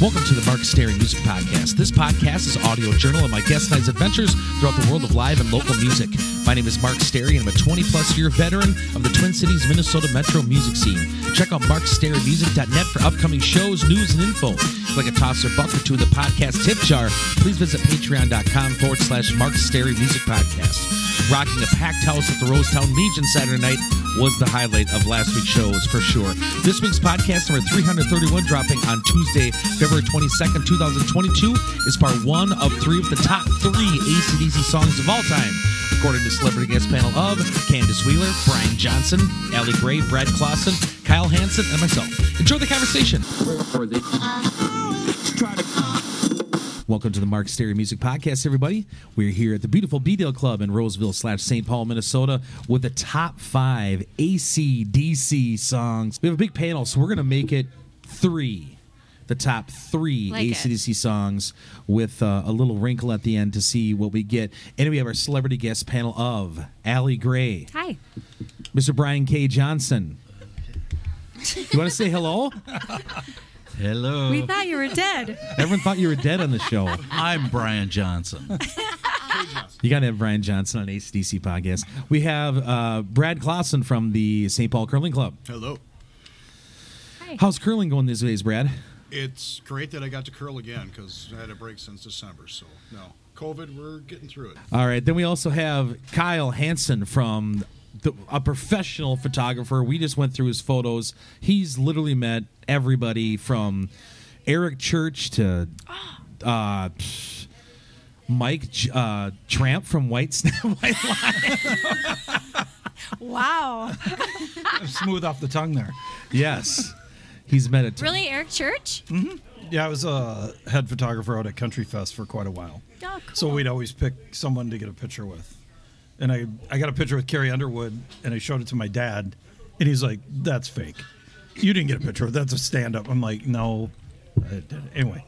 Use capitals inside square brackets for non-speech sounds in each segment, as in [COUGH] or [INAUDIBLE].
Welcome to the Mark Stary Music Podcast. This podcast is audio journal of my guest I's adventures throughout the world of live and local music. My name is Mark Stary, and I'm a 20 plus year veteran of the Twin Cities, Minnesota metro music scene. Check out markstarymusic.net for upcoming shows, news, and info. Like a toss or buck or two in the podcast tip jar, please visit patreon.com forward slash Mark Stary Music Podcast. Rocking a packed house at the Rosetown Legion Saturday night was the highlight of last week's shows for sure. This week's podcast number 331 dropping on Tuesday, February 22nd, 2022 is part one of three of the top three ACDC songs of all time. According to celebrity guest panel of Candace Wheeler, Brian Johnson, Allie Gray, Brad Clausen, Kyle Hansen, and myself. Enjoy the conversation. Welcome to the Mark Stary Music Podcast, everybody. We're here at the beautiful B-Dale Club in Roseville slash St. Paul, Minnesota, with the top five ACDC songs. We have a big panel, so we're going to make it three. The top three Like it. ACDC songs with uh, a little wrinkle at the end to see what we get. And we have our celebrity guest panel of Allie Gray, Hi. Mr. Brian K. Johnson. You want to say hello? [LAUGHS] Hello. We thought you were dead. Everyone thought you were dead on the show. I'm Brian Johnson. [LAUGHS] You got to have Brian Johnson on ACDC podcast. We have uh, Brad Clausen from the St. Paul Curling Club. Hello. Hi. How's curling going these days, Brad? It's great that I got to curl again because I had a break since December. So, no. COVID, we're getting through it. All right. Then we also have Kyle Hansen from the, a professional photographer. We just went through his photos. He's literally met everybody from Eric Church to [GASPS] uh, Mike J- uh, Tramp from White Snake. [LAUGHS] White Lion. [LAUGHS] Wow. [LAUGHS] smooth off the tongue there. yes. He's met a ton. Really, Eric Church? Yeah, I was a head photographer out at Country Fest for quite a while. Oh, cool. So we'd always pick someone to get a picture with. And I, I got a picture with Carrie Underwood and I showed it to my dad and he's like, That's fake. You didn't get a picture. That's a stand up. I'm like, No. I did. Anyway,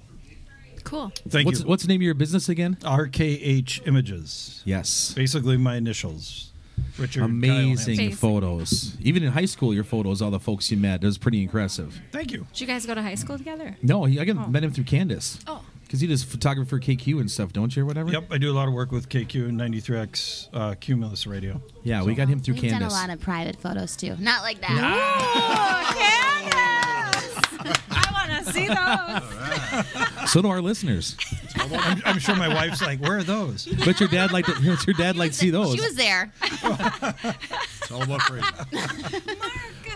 cool. thank What's, you. what's the name of your business again? RKH Images. Yes. Basically my initials. Richard. Amazing Hansen. Photos. Even in high school, your photos, all the folks you met, it was pretty impressive. Thank you. Did you guys go to high school together? No, I got, oh. met him through Candace. Oh. Because he does photography for KQ and stuff, don't you, or whatever? Yep, I do a lot of work with KQ and 93X uh, Cumulus Radio. Yeah, we got him through We've Candace. done a lot of private photos too. Not like that. Oh, [LAUGHS] Candace! [LAUGHS] I want to see those. so do our listeners. I'm, I'm sure my wife's like, Where are those? But your dad like to, [LAUGHS] your dad like see those. She was there. It's all about crazy.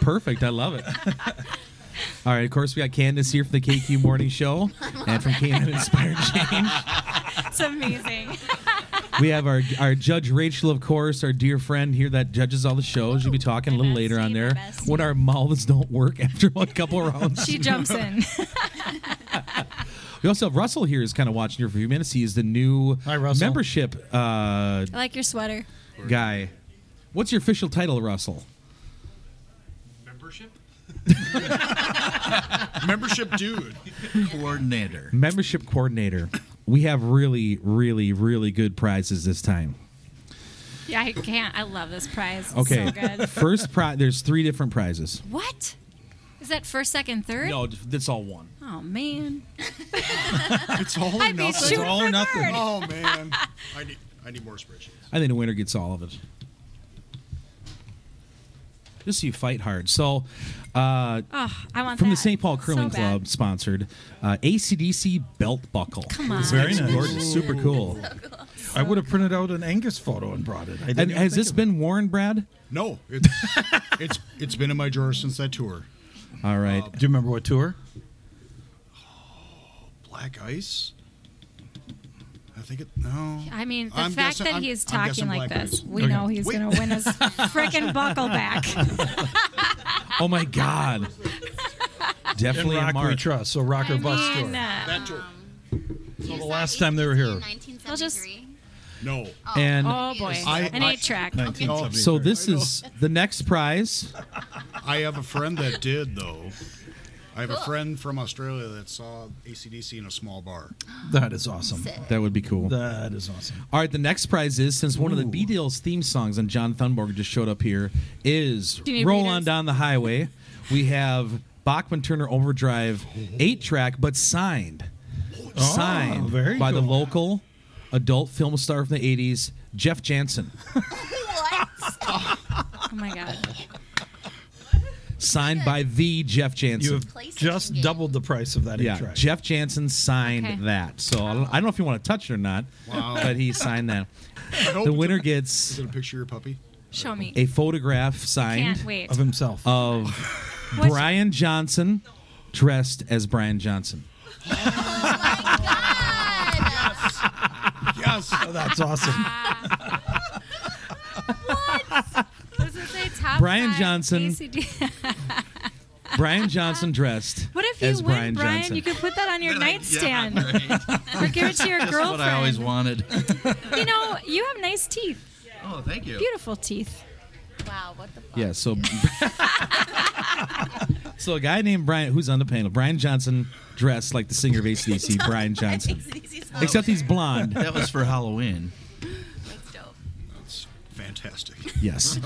Perfect. I love it. All right, of course, we got Candace here for the KQ Morning Show and from Canaan Inspired Change. [LAUGHS] It's amazing. [LAUGHS] We have our our Judge Rachel, of course, our dear friend here that judges all the shows. You'll be talking a little later on there my bestie. when our mouths don't work after a couple of rounds. She jumps in. [LAUGHS] We also have Russell here, is kind of watching here for a few minutes. He is the new Hi, Russell. membership uh, I like your sweater. guy. What's your official title, Russell? Membership? Membership dude. Coordinator. Membership coordinator. We have really, really, really good prizes this time. Yeah, I can't. I love this prize. It's Okay. So good. First prize. There's three different prizes. What? Is that first, second, third? No, that's all one. Oh, man. [LAUGHS] It's all or nothing. shooting all or nothing. third. Oh, man. [LAUGHS] I need, I need more spreadsheets. I think the winner gets all of it. Just so you fight hard. So, uh, Oh, I want from the St. Paul Curling bad. Club, sponsored, uh, ACDC belt buckle. Come on. Very nice. gorgeous, super cool. I would have printed out an Angus photo and brought it. I didn't And has this of it. been worn, Brad? No, it's, [LAUGHS] it's it's been in my drawer since that tour. All right. Do you remember what tour? Black Ice? I think it. No. I mean, the I'm fact guessing- that I'm- he's I'm talking like Black this, Ice. we Okay. know he's going to win his [LAUGHS] freaking buckle back. [LAUGHS] oh my God. Definitely a Rock We mark. Trust, so Rock or I Bus mean, tour. Uh, that tour. So the last time they were here. 1973. No. And oh boy, I- an I- eight track. so this is the next prize. I have a friend that did, though. I have a friend from Australia that saw ACDC in a small bar. [GASPS] That is awesome. Sick. That would be cool. That is awesome. All right, the next prize is since one of the Ooh. Beatles theme songs and John Thunberg just showed up here is Do you need "Roll readers? On Down the Highway." We have Bachman Turner Overdrive eight track, but signed, oh, signed Oh, very by the local adult film star from the '80s, Jeff Jansen. [LAUGHS] [LAUGHS] Oh my god. Signed by the Jeff Jansen. You Jansen. have just game. doubled the price of that yeah, eight track. Jeff Jansen signed Okay. that. So I don't, I don't know if you want to touch it or not, Wow. but he signed that. The winner a- gets Is it a picture of your puppy? Show me. a photograph signed of himself. of [LAUGHS] What's- Brian Johnson dressed as Brian Johnson. Oh God. Yes. Oh, that's awesome. Does it say top Brian five Johnson. [LAUGHS] Brian Johnson dressed What if you as win, Brian Brian? Johnson. You could put that on your [LAUGHS] Yeah, nightstand right. [LAUGHS] or give it to your girlfriend. That's girlfriend. what I always wanted. You know, you have nice teeth, Oh, thank you. beautiful teeth. Wow, what the fuck? yeah, so So a guy named Brian who's on the panel, Brian Johnson dressed like the singer of ACDC, Brian Johnson. Except he's blonde. That was for Halloween. That's dope. That's fantastic. Yes.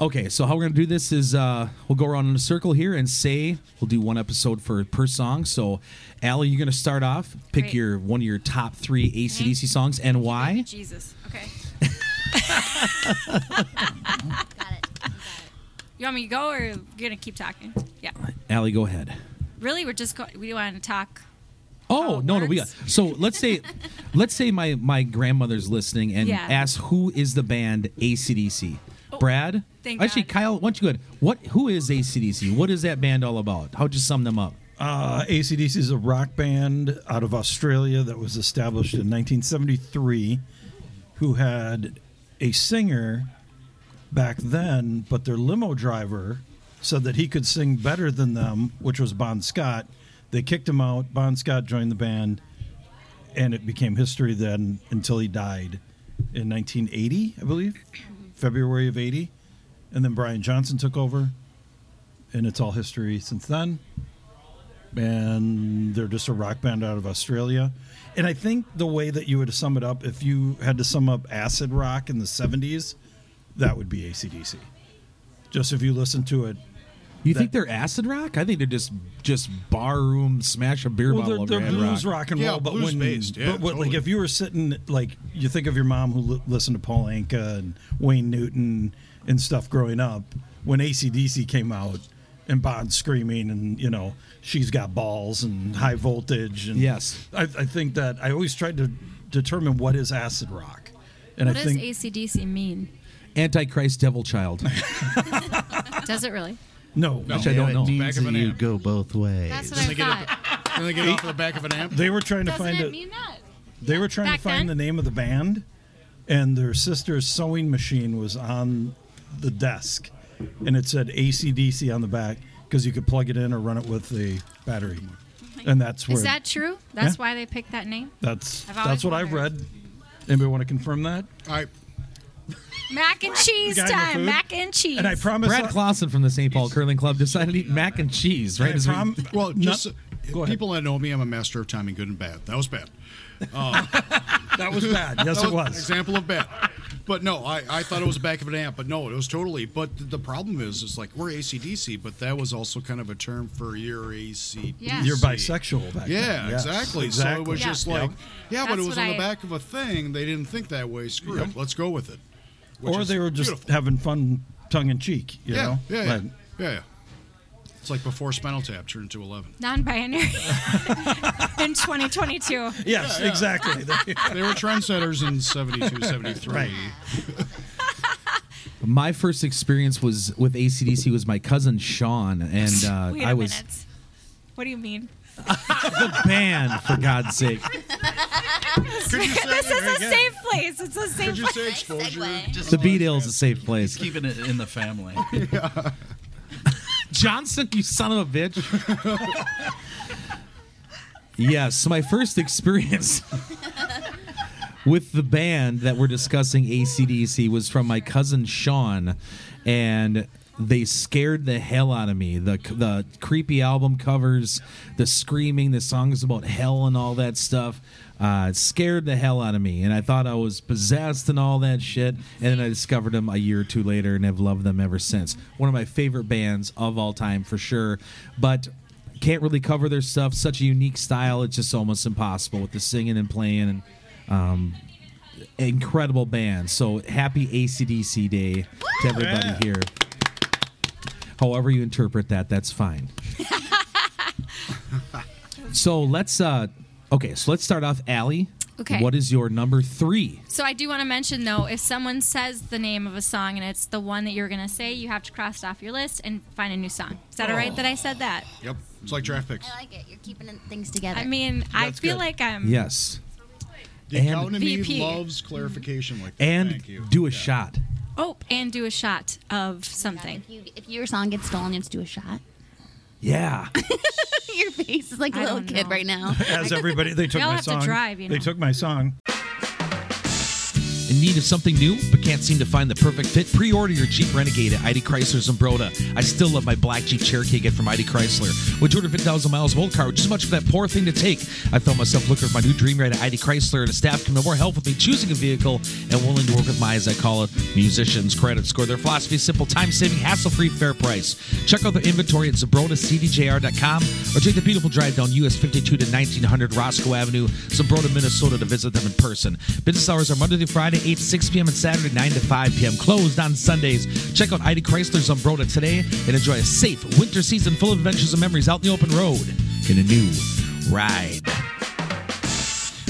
Okay, so how we're gonna do this is uh, we'll go around in a circle here and say we'll do one episode for per song. So, Allie, you're gonna start off. Pick Great. your one of your top three ACDC songs and why. Jesus. Okay. Got it. Got it. You want me to go or you're gonna keep talking? Yeah. Allie, go ahead. Really, we're just go- we want to talk. Oh How it no, no, we got. So let's say, [LAUGHS] let's say my my grandmother's listening and Yeah. asks who is the band ACDC. Brad, Oh, thank actually, God. Kyle, why don't you go ahead? What? Who is ACDC? What is that band all about? How'd you sum them up? Uh, ACDC is a rock band out of Australia that was established in 1973 who had a singer back then, but their limo driver said that he could sing better than them, which was Bon Scott. They kicked him out. Bon Scott joined the band, and it became history then until he died in 1980, I believe, mm-hmm. February of 80. And then Brian Johnson took over, and it's all history since then and they're just a rock band out of Australia. And I think the way that you would sum it up, if you had to sum up acid rock in the 70s, that would be ACDC. Just if you listen to it. You That- think they're acid rock? I think they're just just barroom smash a beer Well, bottle they're, they're blues rock. rock. and Yeah, roll, but when, blues-based, yeah, but what, like if you were sitting, like you think of your mom who li- listened to Paul Anka and Wayne Newton and stuff growing up, when ACDC came out and Bon screaming and you know she's got balls and high voltage and Yes. I, I think that I always tried to determine what is acid rock, and What I does think ACDC mean? Antichrist Devil Child. Does it really? No, Which I don't know. It means Back of that an you amp. go both ways. That's what Then I they get thought. They get off the back of an amp? they were trying to Doesn't find it it. mean that? They were trying Back to find then? the name of the band, and their sister's sewing machine was on the desk, and it said ACDC on the back because you could plug it in or run it with a battery, and that's where Is that true? That's Yeah. why they picked that name. that's that's what I've read. Anybody want to confirm that? I Mac and cheese guy in time. food? Mac and cheese. And I promise. Brad Clausen from the St. Paul Curling Club decided to eat mac and cheese. Right? I as we- prom- well, just uh, go ahead. people that know me, I'm a master of timing, good and bad. That was bad. Uh, [LAUGHS] that was bad. Yes, That it was. example of bad. But no, I, I thought it was the back of an amp, but no, it was totally. But th- the problem is, it's like we're ACDC, but that was also kind of a term for your ACDC. Yeah. You're bisexual back Yeah, then. Yes, exactly. So it was Yeah. just like, yeah, but That's it was what on the I- back of a thing. They didn't think that way. Screw it. Let's go with it. Which Or they were just beautiful. having fun, tongue in cheek. You yeah, know. yeah, yeah, Like, yeah, yeah. It's like before Spinal Tap turned to 11. non-binary [LAUGHS] in 2022. yes, exactly. [LAUGHS] They were trendsetters in 72, 73. Right. [LAUGHS] My first experience was with ACDC was my cousin Sean, and uh, Wait a I was minute. What do you mean? The band for God's sake. Could you say, This is a safe place. It's a safe could you place. say Nice exposure? segue. Just The Beatles, a safe place. keeping it in the family. [LAUGHS] Johnson, you son of a bitch. yes, so my first experience [LAUGHS] with the band that we're discussing, ACDC, was from my cousin Sean. And they scared the hell out of me. The the creepy album covers, the screaming, the songs about hell and all that stuff. Uh, scared the hell out of me, and I thought I was possessed and all that shit. And then I discovered them a year or two later, and have loved them ever since. One of my favorite bands of all time for sure. But can't really cover their stuff. Such a unique style, it's just almost impossible with the singing and playing and um, incredible band. So happy ACDC Day to everybody Yeah. here. However you interpret that, that's fine. [LAUGHS] so let's uh okay, so let's start off Allie. Okay. What is your number three? So I do want to mention though, if someone says the name of a song and it's the one that you're gonna say, you have to cross it off your list and find a new song. Is that all right that I said that? Yep. It's like draft picks. I like it. You're keeping things together. I mean, I feel good. like I'm. Yes. The And- accountant in VP. loves clarification like that. And Thank you. do a Yeah. shot. Oh, and do a shot of oh something. if, you, if your song gets stolen, you have to do a shot. Yeah. [LAUGHS] your face is like a I little kid know. right now. [LAUGHS] As everybody, they took We all my have to song. drive, you They took my song. In need of something new, but can't seem to find the perfect fit? Pre-order your Jeep Renegade at ID Chrysler Zumbrota. I still love my black Jeep Cherokee I get from ID Chrysler. With 250,000 miles of old car, which is much for that poor thing to take. I found myself looking for my new dream ride at ID Chrysler, and the staff can have more help with me choosing a vehicle and willing to work with my, as I call it, musicians. Credit score. Their philosophy is simple, time-saving, hassle-free, fair price. Check out their inventory at ZumbrotaCDJR.com or take the beautiful drive down US 52 to 1900 Roscoe Avenue, Zumbrota, Minnesota to visit them in person. Business hours are Monday through Friday, 8 6 p.m. and Saturday, 9 to 5 p.m. Closed on Sundays. Check out ID Chrysler Zumbrota today and enjoy a safe winter season full of adventures and memories out in the open road in a new ride.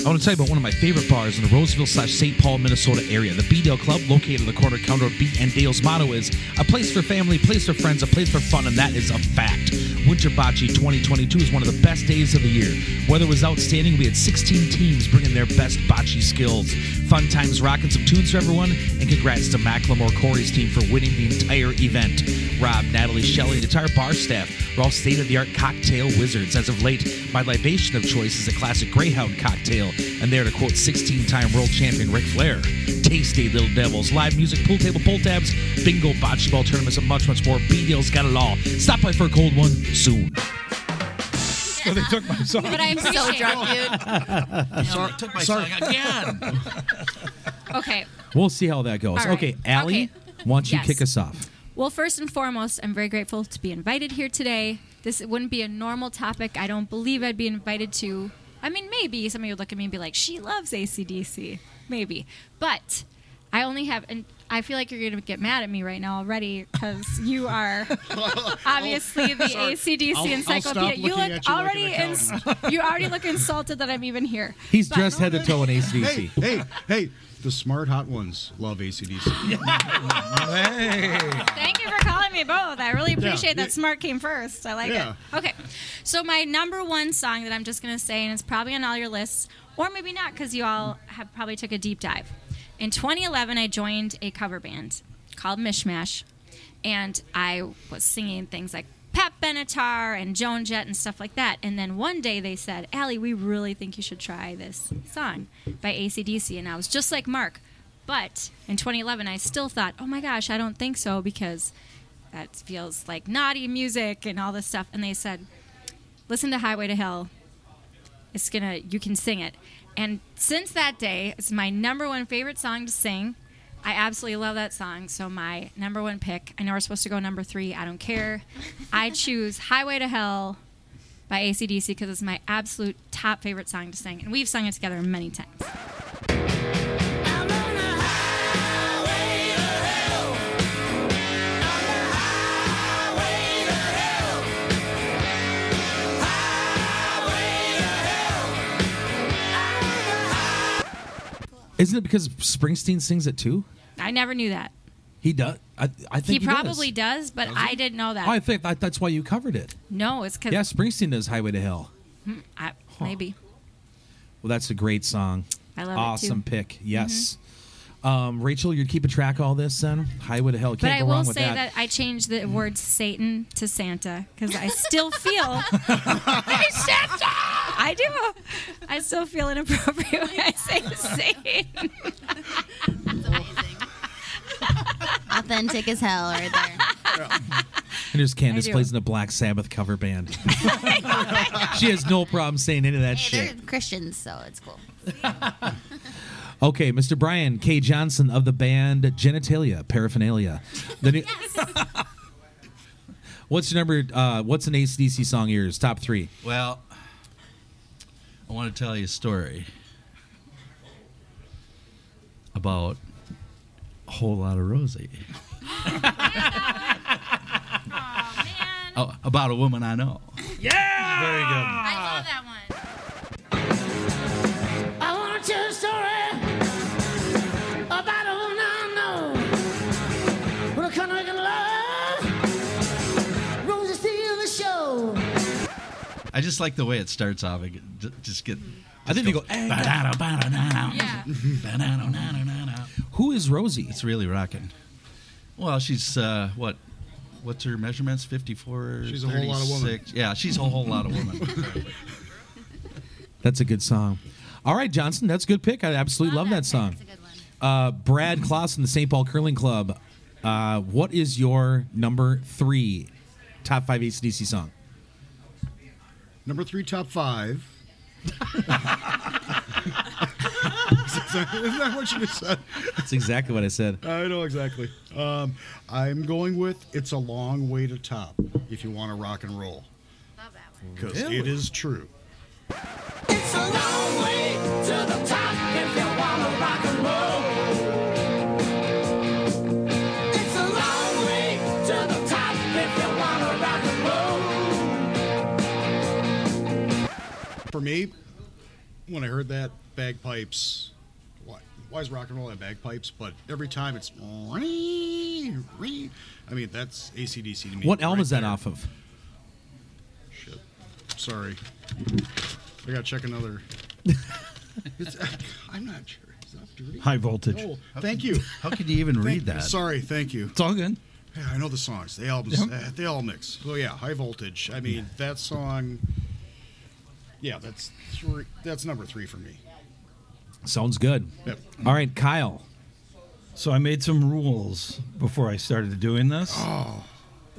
I want to tell you about one of my favorite bars in the Roseville slash St. Paul, Minnesota area. The B-Dale Club, located on the corner of Counter Beat and Dale's motto is a place for family, a place for friends, a place for fun, and that is a fact. Winter Bocce 2022 is one of the best days of the year. Weather was outstanding. We had 16 teams bringing their best bocce skills. Fun times rocking some tunes for everyone, and congrats to Macklemore Corey's team for winning the entire event. Rob, Natalie, Shelley, the entire bar staff are all state-of-the-art cocktail wizards. As of late, my libation of choice is a classic Greyhound cocktail, and there to quote 16-time world champion Ric Flair. Tasty little devils, live music, pool table, pull tabs, bingo, bocce ball tournaments, and much, much more. B-Dale's got it all. Stop by for a cold one soon. So they took my song. But I'm so drunk, dude. Sorry, took my song again. [LAUGHS] Okay. We'll see how that goes. All right. Okay, Allie, Okay. why don't you Yes. kick us off? Well, first and foremost, I'm very grateful to be invited here today. This wouldn't be a normal topic. I don't believe I'd be invited to. I mean, maybe somebody would look at me and be like, she loves ACDC. Maybe. But I only have, and I feel like you're going to get mad at me right now already because you are [LAUGHS] obviously the ACDC I'll- I'll encyclopedia. you look at you like already, an ins- you already look insulted that I'm even here. He's But- dressed head to toe in ACDC. Hey, hey, hey! The smart hot ones love ACDC. Hey. [LAUGHS] Thank you for calling me both. I really appreciate Yeah. that smart came first. I like Yeah. it. Okay. So my number one song that I'm just going to say, and it's probably on all your lists, or maybe not because you all have probably took a deep dive. In 2011, I joined a cover band called Mishmash, and I was singing things like Pat Benatar and Joan Jett and stuff like that. And then one day they said, Allie, we really think you should try this song by ACDC. And I was just like Mark. But in 2011, I still thought, oh my gosh, I don't think so because that feels like naughty music and all this stuff. And they said, listen to Highway to Hell. It's gonna, you can sing it. And since that day, it's my number one favorite song to sing. I absolutely love that song. So my number one pick. I know we're supposed to go number three. I don't care. [LAUGHS] I choose Highway to Hell by ACDC because it's my absolute top favorite song to sing. And we've sung it together many times. Isn't it because Springsteen sings it too? I never knew that. He does. I, I think he, probably does, but I didn't know that. Oh, I think that, that's why you covered it. no, it's because Yeah, Springsteen does "Highway to Hell." I, maybe. Well, that's a great song. I love awesome. Mm-hmm. pick. Yes. Um, Rachel, you're keeping track of all this then? Highway to Hell. But Can't I go will wrong with say that. that. I changed the word Satan to Santa because I still [LAUGHS] feel [LAUGHS] I do. I still feel inappropriate when I say Satan. That's amazing. Authentic as hell, right there. And there's Candace I do. plays in a Black Sabbath cover band. [LAUGHS] she has no problem saying any of that Hey, shit. they're Christians, so it's cool. Okay, Mr. Brian K. Johnson of the band Genitalia Paraphernalia. The new- [LAUGHS] what's your number? Uh, what's an ACDC song of yours? Top three. Well, I want to tell you a story about a whole lot of Rosie. [LAUGHS] Aw, man. Oh, about a woman I know. Yeah. Very good. I love that one. I just like the way it starts off. It j- just get. I think they go. Yeah. Who is Rosie? It's really rocking. Well, she's uh, what? What's her measurements? Fifty-four. She's a whole lot of woman. 36. Yeah, she's a whole lot of woman. [LAUGHS] That's a good song. All right, Johnson, that's a good pick. I absolutely love, that song. It's a good one. Uh, Brad Clausen, the St. Paul Curling Club. Uh, what is your number three top five ACDC song? Number three, top five. Isn't that what you just said? That's exactly what I said. I know exactly. Um, I'm going with "It's a Long Way to Top." If you want to rock and roll, Love that one. because it is true. It's a long way For me, when I heard that bagpipes, why, why is rock and roll have bagpipes? But every time it's, I mean, that's ACDC to me. What album right is that there. off of? Shit. Sorry. I gotta check another. [LAUGHS] I'm not sure. Is that dirty? High voltage. Oh, thank you. [LAUGHS] How could you even read that? Sorry, thank you. It's all good. Yeah, I know the songs. The albums, Yep. uh, they all mix. So yeah, high voltage. I mean, that song. Yeah, that's three. That's number three for me. Sounds good. Yep. All right, Kyle. So I made some rules before I started doing this. Oh.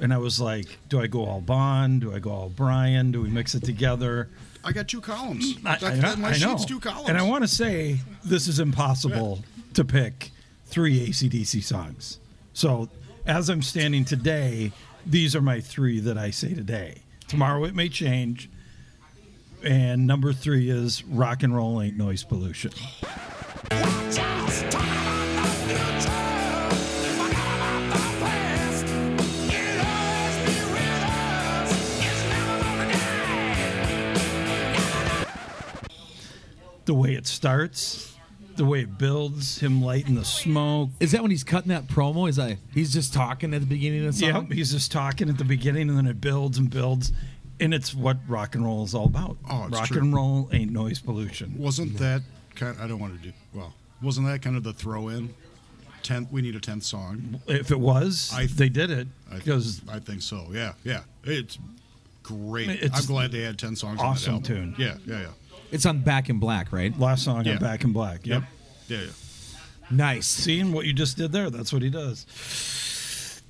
And I was like, do I go all Bon? Do I go all Brian? Do we mix it together? I got two columns. I, That- I- that- my I know. sheet's two columns. And I want to say this is impossible to pick three ACDC songs. So as I'm standing today, these are my three that I say today. Tomorrow it may change. And number three is Rock and Roll Ain't Noise Pollution. The way it starts, the way it builds, him lighting the smoke. Is that when he's cutting that promo? Is I he's just talking at the beginning of the song? Yep, he's just talking at the beginning and then it builds and builds. And it's what rock and roll is all about. Oh, it's rock true. and roll ain't noise pollution. Wasn't that kind? I don't want to do well. Wasn't that kind of the throw in? Tenth. We need a tenth song. If it was, I- they did it I, because I think so. Yeah, yeah. It's great. It's I'm glad they had ten songs. awesome on that album. tune. Yeah, yeah, yeah. It's on Back in Black, right? last song Yeah. on Back in Black. Yep. Yeah, yeah. Nice. Seeing what you just did there, that's what he does.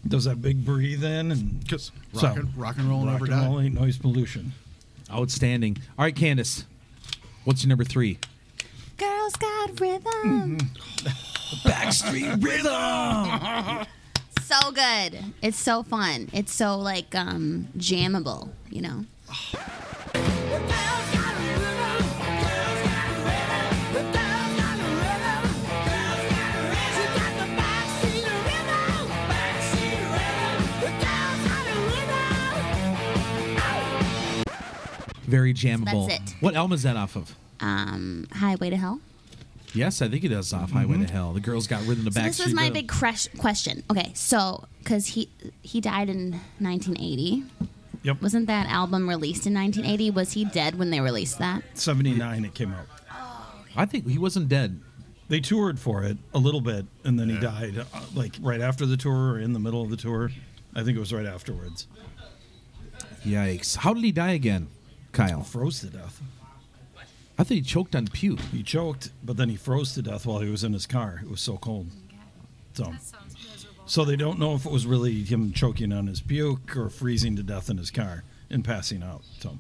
Does that big breathe in and Because So, rock, and, rock and roll rock never and roll ain't noise pollution. Outstanding. All right, Candace. What's your number three? Girls got rhythm. [LAUGHS] Backstreet Rhythm. [LAUGHS] so good. It's so fun. It's so like um jammable, you know. Very jammable. That's it. What album is that off of? Um, Highway to Hell. Yes, I think it is off Highway to Hell. The girls got rhythm the So Backstreet this was my big crush question. Okay, so because he he died in 1980, Yep. wasn't that album released in 1980? Was he dead when they released that? 79 it came out. I think he wasn't dead. They toured for it a little bit and then he died uh, like right after the tour or in the middle of the tour. I think it was right afterwards. Yikes. How did he die again, Kyle? Froze to death. I thought he choked on puke. He choked, but then he froze to death while he was in his car. It was so cold. So That. So they don't know if it was really him choking on his puke or freezing to death in his car and passing out. So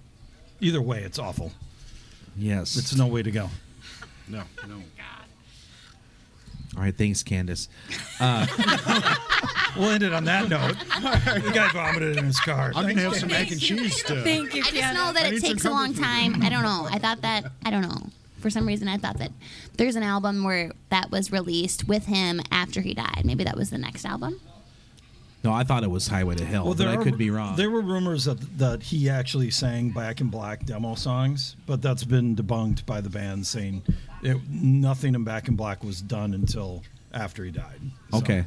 either way, it's awful. Yes. It's no way to go. No, no. [LAUGHS] All right. Thanks, Candace. Uh, [LAUGHS] we'll end it on that note. the guy vomited in his car. I'm Thanks, gonna have some mac and cheese to. Thank you, I just Kiana. know that I it some takes a long comfort food. time. I don't know. I thought that I don't know. For some reason, I thought that there's an album where that was released with him after he died. Maybe that was the next album. No, I thought it was Highway to Hell, but I are- could be wrong. There were rumors that that he actually sang Back in Black demo songs, but that's been debunked by the band saying it, nothing in Back in Black was done until after he died. So- Okay.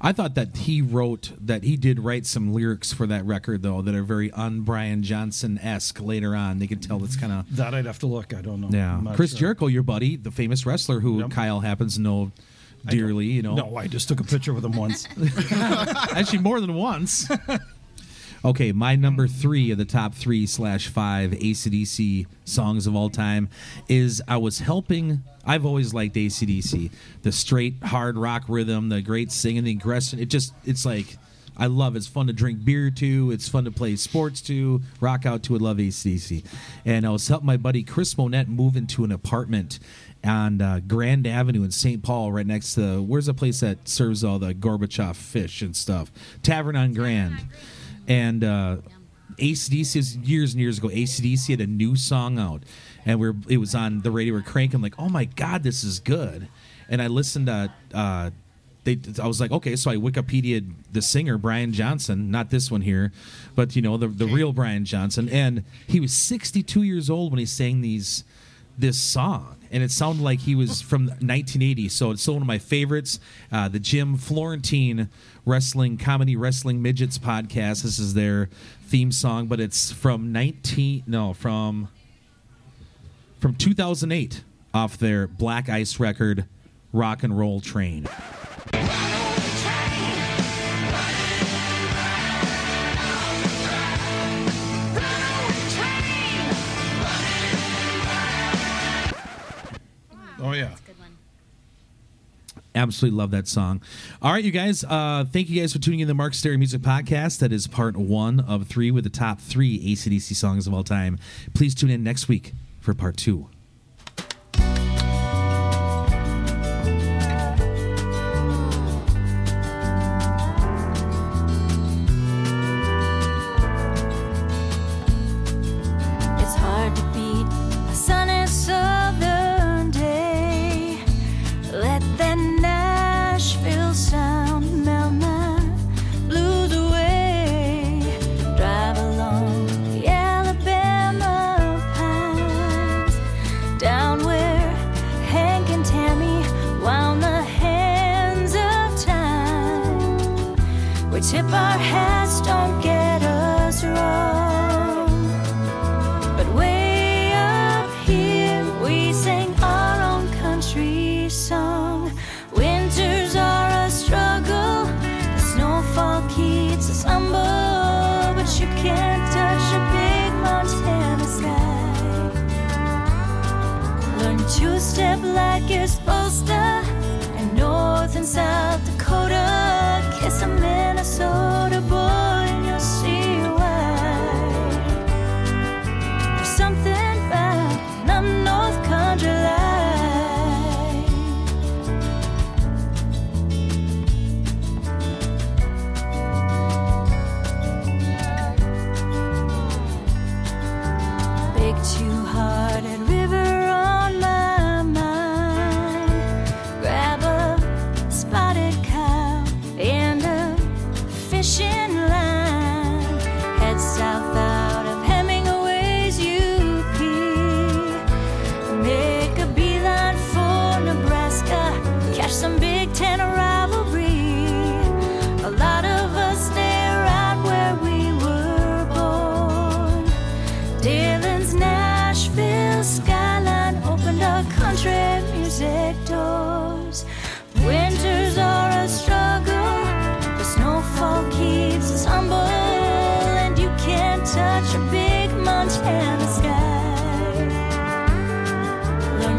I thought that he wrote that he did write some lyrics for that record though that are very un Brian Johnson esque later on. They could tell that's kind of That I'd have to look. I don't know. yeah. Chris sure. Jericho, your buddy, the famous wrestler who Yep. Kyle happens to know dearly. You know, No, I just took a picture with him once. [LAUGHS] [LAUGHS] actually more than once. [LAUGHS] okay, my number three of the top three slash five ACDC songs of all time is I was helping. I've always liked ACDC, the straight hard rock rhythm, the great singing, the aggression. It just, it's like. I love it. It's fun to drink beer to. It's fun to play sports to, rock out to. I love ACDC. And I was helping my buddy Chris Monette move into an apartment on uh, Grand Avenue in St. Paul, right next to where's the place that serves all the Gorbachev fish and stuff? Tavern on Grand. And uh, ACDC years and years ago. ACDC had a new song out, and we're it was on the radio. We're cranking like, oh my god, this is good. And I listened to. Uh, they, I was like, okay, so I Wikipedia the singer Brian Johnson, not this one here, but you know the the real Brian Johnson, and he was 62 years old when he sang these this song, and it sounded like he was from 1980. So it's still one of my favorites. Uh, the Jim Florentine Wrestling Comedy Wrestling Midgets podcast. This is their theme song, but it's from 19 no from from 2008 off their Black Ice record, Rock and Roll Train. Oh yeah. Good one. Absolutely love that song. All right, you guys. Uh, thank you guys for tuning in to the Mark Stary Music Podcast. That is part one of three with the top three ACDC songs of all time. Please tune in next week for part two. Tip our hats, don't get us wrong.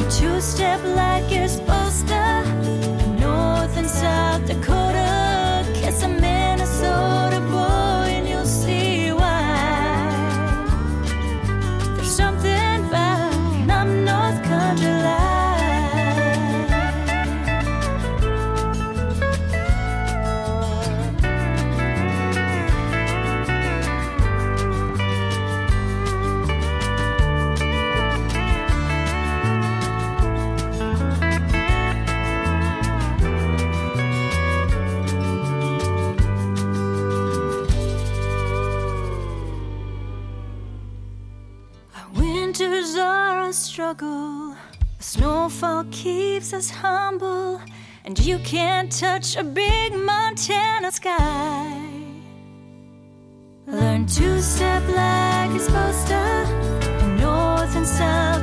two step like you're supposed to. keeps us humble, and you can't touch a big Montana sky. Learn to step like it's supposed to, north and south.